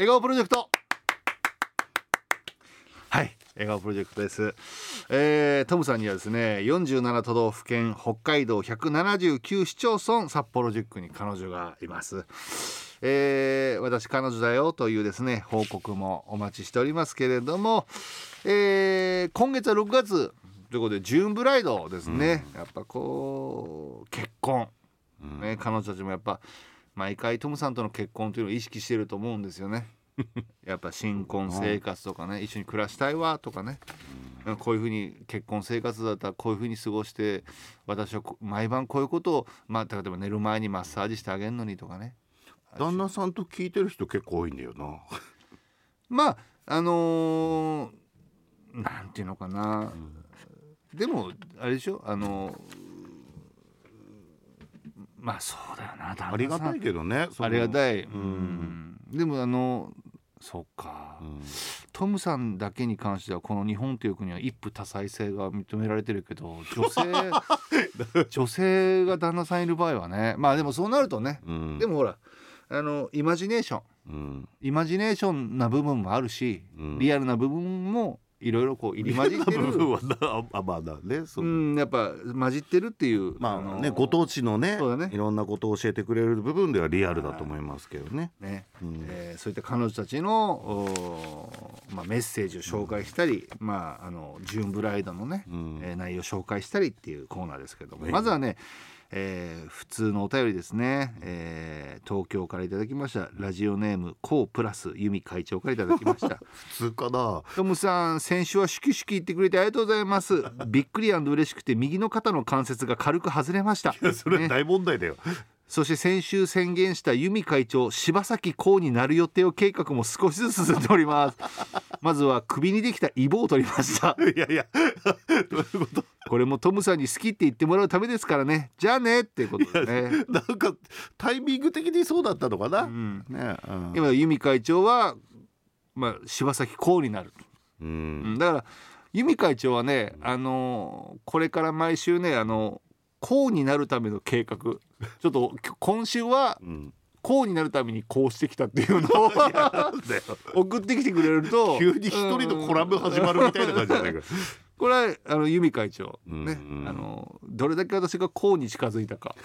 笑顔プロジェクト。はい笑顔プロジェクトです、えー、トムさんにはですね47都道府県北海道179市町村札幌10区に彼女がいます。えー、私彼女だよというですね報告もお待ちしておりますけれども、えー、今月は6月ということでジューンブライドですね、やっぱこう結婚、ね、彼女たちもやっぱ毎回トムさんとの結婚というのを意識してると思うんですよね。やっぱ新婚生活とかね一緒に暮らしたいわとかね、こういうふうに結婚生活だったらこういうふうに過ごして私はこ毎晩こういうことを、まあ、例えば寝る前にマッサージしてあげるのにとかね。旦那さんと聞いてる人結構多いんだよな。まああのーなんていうのかな、でもあれでしょ？あのーまあそうだよな旦那さん。ありがたいけどねありがたい、ううん。ん、でもあのそっか、うん。トムさんだけに関してはこの日本という国は一夫多妻制が認められてるけど女性 女性が旦那さんいる場合はね。まあでもそうなるとね、うん。でもほらあのイマジネーションうん。イマジネーションな部分もあるし、うん。リアルな部分もいろいろこう入り混じって部る分はなあまあだねそううんやっぱ混じってるっていうまあのねご当地のねそうだね。いろんなことを教えてくれる部分ではリアルだと思いますけどね。ね。うん。えーそういった彼女たちの、おーまあ、メッセージを紹介したり、まあ、あのジューンブライドのね、うん。えー内容を紹介したりっていうコーナーですけども、ええまずはね、えー普通のお便りですね、えー東京からいただきました。ラジオネームコープラス由美会長からいただきました。普通かな。トムさん先週はシュキシュキ言ってくれてありがとうございます。びっくり嬉しくて右の肩の関節が軽く外れました。ねそれ大問題だよ。そして先週宣言した由美会長柴咲コウになる予定を計画も少しずつ進んでおります。まずは首にできたイボを取りました。いやいや どういうこと？これもトムさんに好きって言ってもらうためですからね。じゃあね。っていうことでね。なんかタイミング的にそうだったのかな？うん。ね。うん。今由美会長は、まあ、柴咲コウになる、ううん。ん、だから由美会長はねあのーこれから毎週ねあのコウになるための計画ちょっと今週はうん。こうになるためにこうしてきたっていうのを。送ってきてくれると急に一人のコラム始まるみたいな感じじゃないか。これはあの由美会長うんね、あのどれだけ私がこうに近づいたか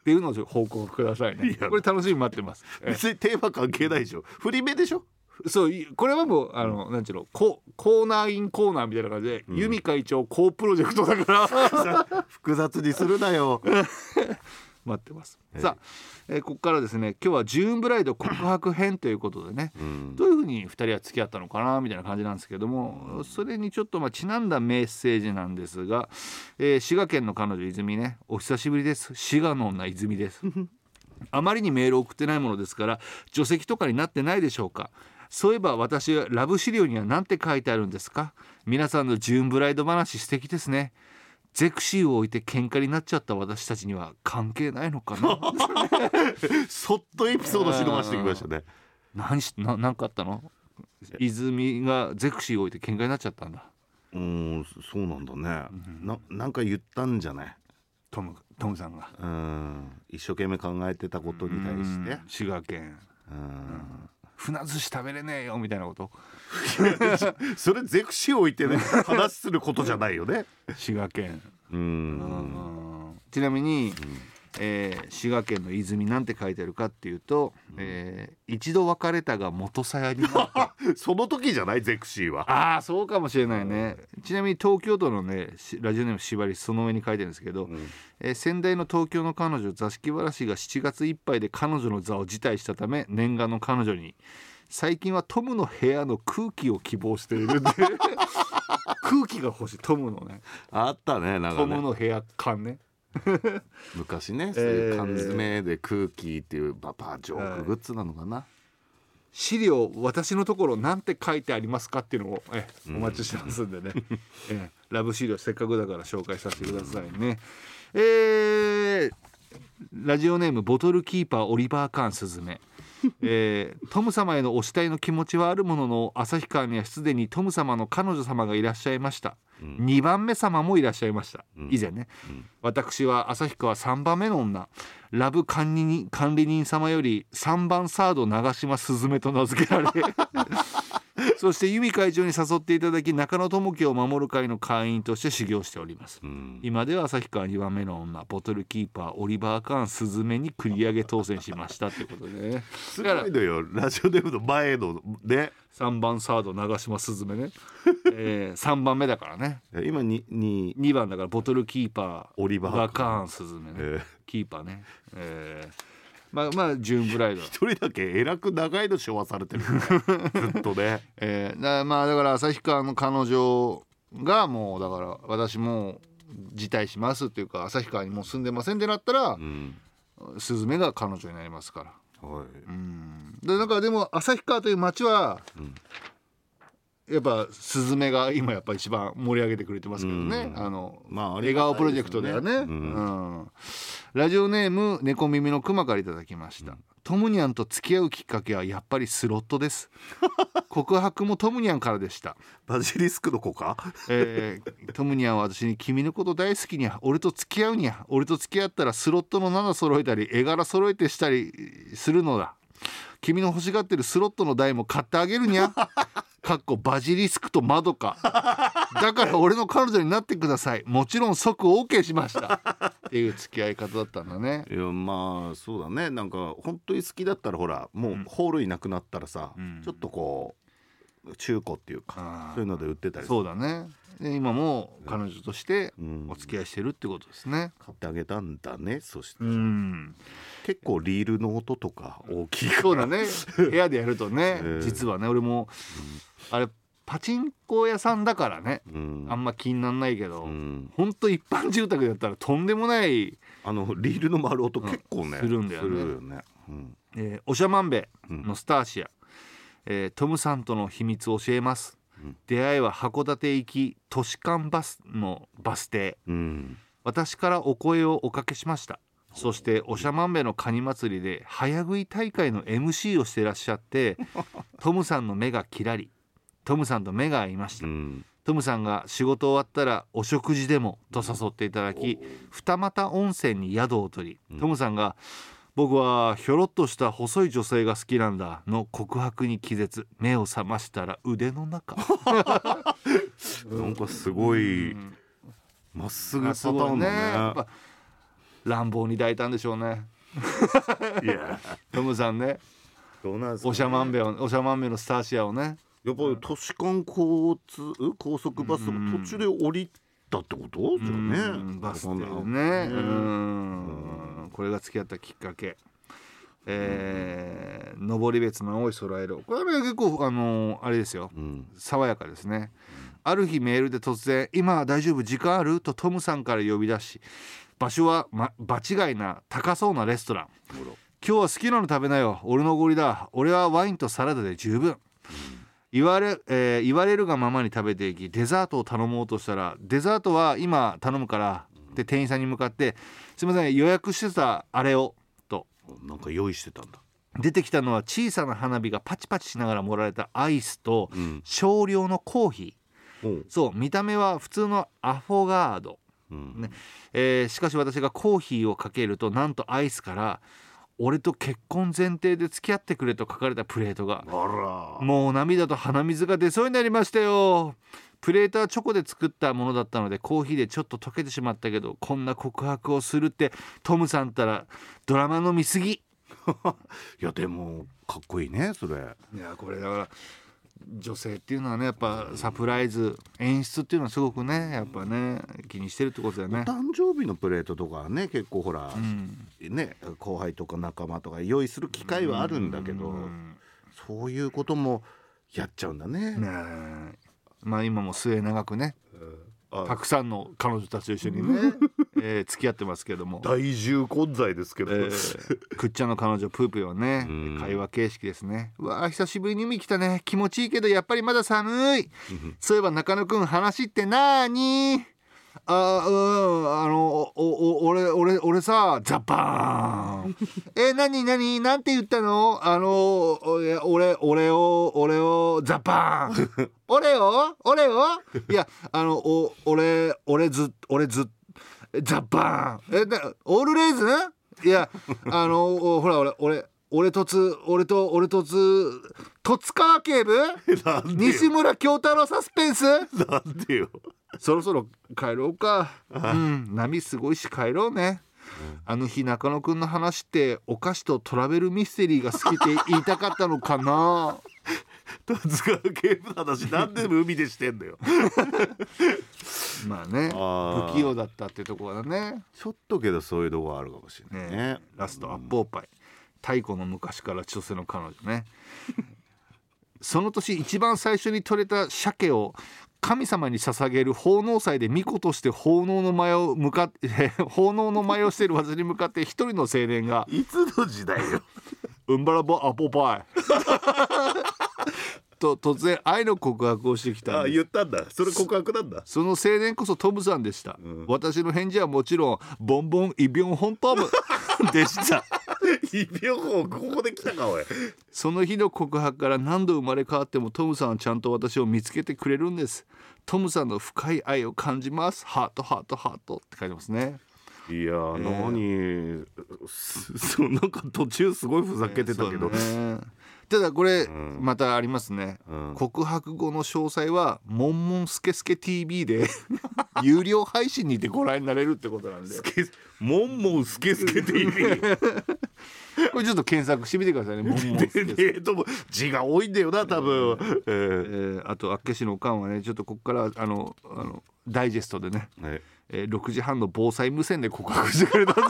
っていうのを報告くださいねこれ楽しみに待ってますえ別にテーマ関係ないでしょ。振り目でしょ。そういこれはもうあのなんちゅうのココーナーインコーナーみたいな感じで、ん。由美会長こうプロジェクトだから。複雑にするなよ。待ってます、ええ。さあ、えーここからですね今日はジューンブライド告白編ということでね、うん。どういうふうに2人は付き合ったのかなみたいな感じなんですけどもそれにちょっとまあちなんだメッセージなんですが、えー滋賀県の彼女泉ねお久しぶりです。滋賀の女泉です。あまりにメールを送ってないものですから除籍とかになってないでしょうかそういえば私はラブ資料には何て書いてあるんですか？皆さんのジューンブライド話素敵ですね。ゼクシーを置いて喧嘩になっちゃった私たちには関係ないのかな？そっとエピソード忍ばしてきましたね。何しな何かあったの？泉がゼクシーを置いて喧嘩になっちゃったんだ。うん、そうなんだね。な、なんか言ったんじゃない？トムトムさんが。うん、一生懸命考えてたことに対して？うん。滋賀県。うん、船寿司食べれねえよみたいなこと？それゼクシーを置いてね、話することじゃないよね。滋賀県、う、うんんちなみに、えー滋賀県の泉なんて書いてあるかっていうと、えー一度別れたが元さやに その時じゃない、ゼクシーは。ああそうかもしれないね。ちなみに東京都のねしラジオネーム縛りその上に書いてるんですけど、うん。えー先代の東京の彼女座敷わらしが7月いっぱいで彼女の座を辞退したため念願の彼女に最近はトムの部屋の空気を希望しているって 空気が欲しい。トムのね。あったね、なんトかね。ムの部屋感ね 昔ね、そういう缶詰で空気っていう、パパジョークグッズなのかな。資料私のところなんて書いてありますかっていうのをえお待ちしてますんでね、えラブ資料せっかくだから紹介させてくださいね。えーラジオネームボトルキーパーオリバー・カーンスズメえートム様へのお慕いの気持ちはあるものの旭川にはすでにトム様の彼女様がいらっしゃいました、2番目様もいらっしゃいました、以前ね、私は旭川3番目の女。ラブ管理人管理人様より3番サード長島すずめと名付けられ そして由美会長に誘っていただき中野智樹を守る会の会員として修行しております、うん。今では旭川2番目の女ボトルキーパーオリバー・カーンスズメに繰り上げ当選しましたということでね。すごいのよラジオネームの前のね。3番サード長嶋スズメね、えー、3番目だからね。今にに2番だからボトルキーパーオリバーカーンスズメね、えー。キーパーね、えー、まあまあジューンブライド。一人だけえらく長いの昭和されてる。ずっとね。えー、だまあだから旭川の彼女がもうだから私もう辞退しますっていうか旭川にもう住んでませんってなったらう、ん。スズメが彼女になりますから。はい。うん。でなんかでも旭川という町は、うん。やっぱスズメが今やっぱ一番盛り上げてくれてますけどね、うん。あのまああ笑顔プロジェクトではね、ううんんラジオネーム猫耳のクマからいただきました、トムニャンと付き合うきっかけはやっぱりスロットです。告白もトムニャンからでした。バジリスクの子か？えートムニャンは私に「君のこと大好きにゃ俺と付き合うにゃ俺と付き合ったらスロットの7揃えたり絵柄揃えてしたりするのだ。君の欲しがってるスロットの台も買ってあげるにゃ」かっこバジリスクとマドカ だから俺の彼女になってください。もちろん即 OK しました。っていう付き合い方だったんだね。いやまあそうだね。なんか本当に好きだったらほらもうホールいなくなったらさ、ん。ちょっとこう中古っていうかそういうので売ってたりそうだね。で今も彼女としてうん。お付き合いしてるってことですね。買ってあげたんだねそして、うん。結構リールの音とか大きいそうだね。部屋でやるとね、ええ実はね俺も、あれパチンコ屋さんだからね。うん。あんま気になんないけど、うん。ほんと一般住宅だったらとんでもない、あのリールの丸音結構ね、するんだよね。ね、うん。えー、おしゃまんべのスターシア、えートムさんとの秘密を教えます、うん。出会いは函館行き都市間バスのバス停。うん。私からお声をおかけしました。そしておしゃまんべのカニ祭りで早食い大会の MC をしてらっしゃって トムさんの目がキラリ。トムさんと目が合いました。うん。トムさんが仕事終わったらお食事でもと誘っていただき二俣温泉に宿を取りトムさんが「僕はひょろっとした細い女性が好きなんだ」の告白に気絶。目を覚ましたら腕の中。なんかすごいまっすぐパターンだね。やっぱ乱暴に抱いたんでしょうね。いや。トムさんね。どうなんですかね。おしゃまんべをおしゃまんべのスターシアをね。やっぱり都市間交通高速バスとか途中で降りたってこと？じゃあね。うん。バス停ね。うんこれが付き合ったきっかけ。えー登別の青い空色これは結構あのあれですよ。うん。爽やかですね。ある日メールで突然「今大丈夫時間ある?」とトムさんから呼び出し場所は、ま、場違いな高そうなレストラン。今日は好きなの食べなよ。俺のおごりだ。俺はワインとサラダで十分。言われ,、えー言われるがままに食べていきデザートを頼もうとしたらデザートは今頼むからって店員さんに向かって「すいません予約してたあれを」となんか用意してたんだ。出てきたのは小さな花火がパチパチしながら盛られたアイスとうん。少量のコーヒー。おう。そう見た目は普通のアフォガード。うん。ね。えーしかし私がコーヒーをかけるとなんとアイスから「俺と結婚前提で付き合ってくれ」と書かれたプレートがあら。もう涙と鼻水が出そうになりましたよ。プレートはチョコで作ったものだったのでコーヒーでちょっと溶けてしまったけどこんな告白をするってトムさんったらドラマの見過ぎ。いやでもかっこいいねそれ。いやこれだから女性っていうのはねやっぱサプライズ演出っていうのはすごくねやっぱね気にしてるってことだよね。誕生日のプレートとかはね結構ほら、うんね後輩とか仲間とか用意する機会はあるんだけど、うん。そういうこともやっちゃうんだね。ねえ。まあ今も末永くねあ。たくさんの彼女たちと一緒にね、えー付き合ってますけども、大重混在ですけど、えーくっちゃんの彼女プープーはねうん。会話形式ですね。うわあ久しぶりに海来たね。気持ちいいけどやっぱりまだ寒い。そういえば中野くん話ってなーに？あうんあのおお俺俺俺さジャパン。え何何なんて言ったの？あの俺俺を俺をジャパン。俺を？俺を？いやあのお俺俺ず俺ずジャパン。えなオールレイズ？いやあのおほら俺俺俺とつ俺と俺とつ戸塚川警部？西村京太郎サスペンス？なんでよ。そろそろ帰ろうか。うん、波すごいし帰ろうね。あの日中野くんの話ってお菓子とトラベルミステリーが好きって言いたかったのかな？戸塚警部の話なんで海でしてんだよまあね、不器用だったってところだね。ちょっとけどそういうとこあるかもしれないねねラストアップオーパイ。太古の昔から千歳の彼女ね。その年一番最初に取れた鮭を神様に捧げる奉納祭で巫女として奉納の前を向かって 奉納の前をしている私に向かって一人の青年がいつの時代ようんばらぼアポパイと突然愛の告白をしてきたあ言ったんだ。それ告白なんだ。その青年こそトムさんでした、私の返事はもちろんボンボンイビョンホントム でした。イビョンホここで来たかおい。その日の告白から何度生まれ変わってもトムさんはちゃんと私を見つけてくれるんです。トムさんの深い愛を感じます。ハートハートハートって書いてますね。いやー、何すそうなんか途中すごいふざけてたけど、そうねただこれん。またありますね、うん。告白後の詳細は「モンモンスケスケ TV」で 有料配信にてご覧になれるってことなんで。スケモンモンスケスケ TV これちょっと検索してみてくださいね。モンモンスケスケででとも字が多いんだよな多分、ええ。ーあとあっけしのおかんはねちょっとここからあのあのダイジェストでね、ーはいえー6時半の防災無線で告白してくれたぞ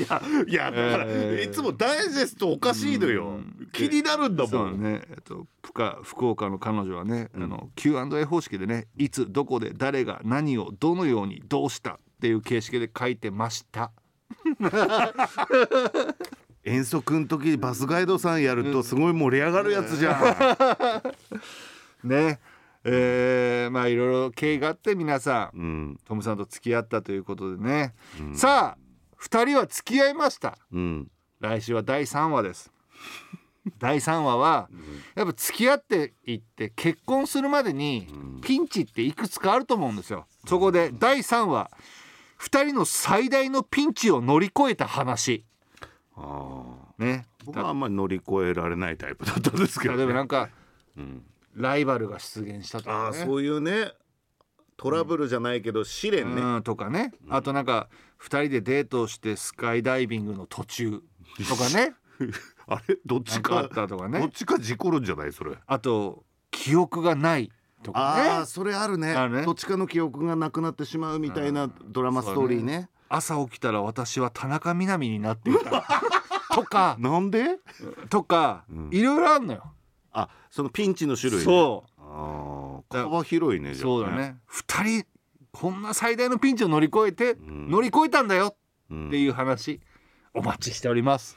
いやいやだから、えー。いつもダイジェストおかしいのよ。気になるんだもそうんね、えっと、福岡福岡の彼女はね、あの Q&A 方式でねいつどこで誰が何をどのようにどうしたっていう形式で書いてました。遠足の時にバスガイドさんやるとすごい盛り上がるやつじゃん、ね。えーまあいろいろ経緯があって皆さんうん。トムさんと付き合ったということでね、さあ2人は付き合いました。うん。来週は第3話です。第3話はやっぱ付き合っていって結婚するまでにピンチっていくつかあると思うんですよ。そこで第3話2人の最大のピンチを乗り越えた話。ああ。ね。僕はあんまり乗り越えられないタイプだったんですけど、ね、例えばなんかうん。ライバルが出現したとかね。そういうねトラブルじゃないけど試練ね、うんとかね。あとなんか2人でデートをしてスカイダイビングの途中とかね。あれ？どっちかなんかあったとかね。どっちか事故るんじゃないそれ？あと記憶がないとかね。ああそれあるね。あるね。どっちかの記憶がなくなってしまうみたいなドラマストーリーね。朝起きたら私は田中みな実になっていた とか。なんで？とか、うん。いろいろあるのよ。あそのピンチの種類ね。そああ幅広いねう、じゃあそうだね。二人こんな最大のピンチを乗り越えて、ん乗り越えたんだようんっていう話、お待ちしております。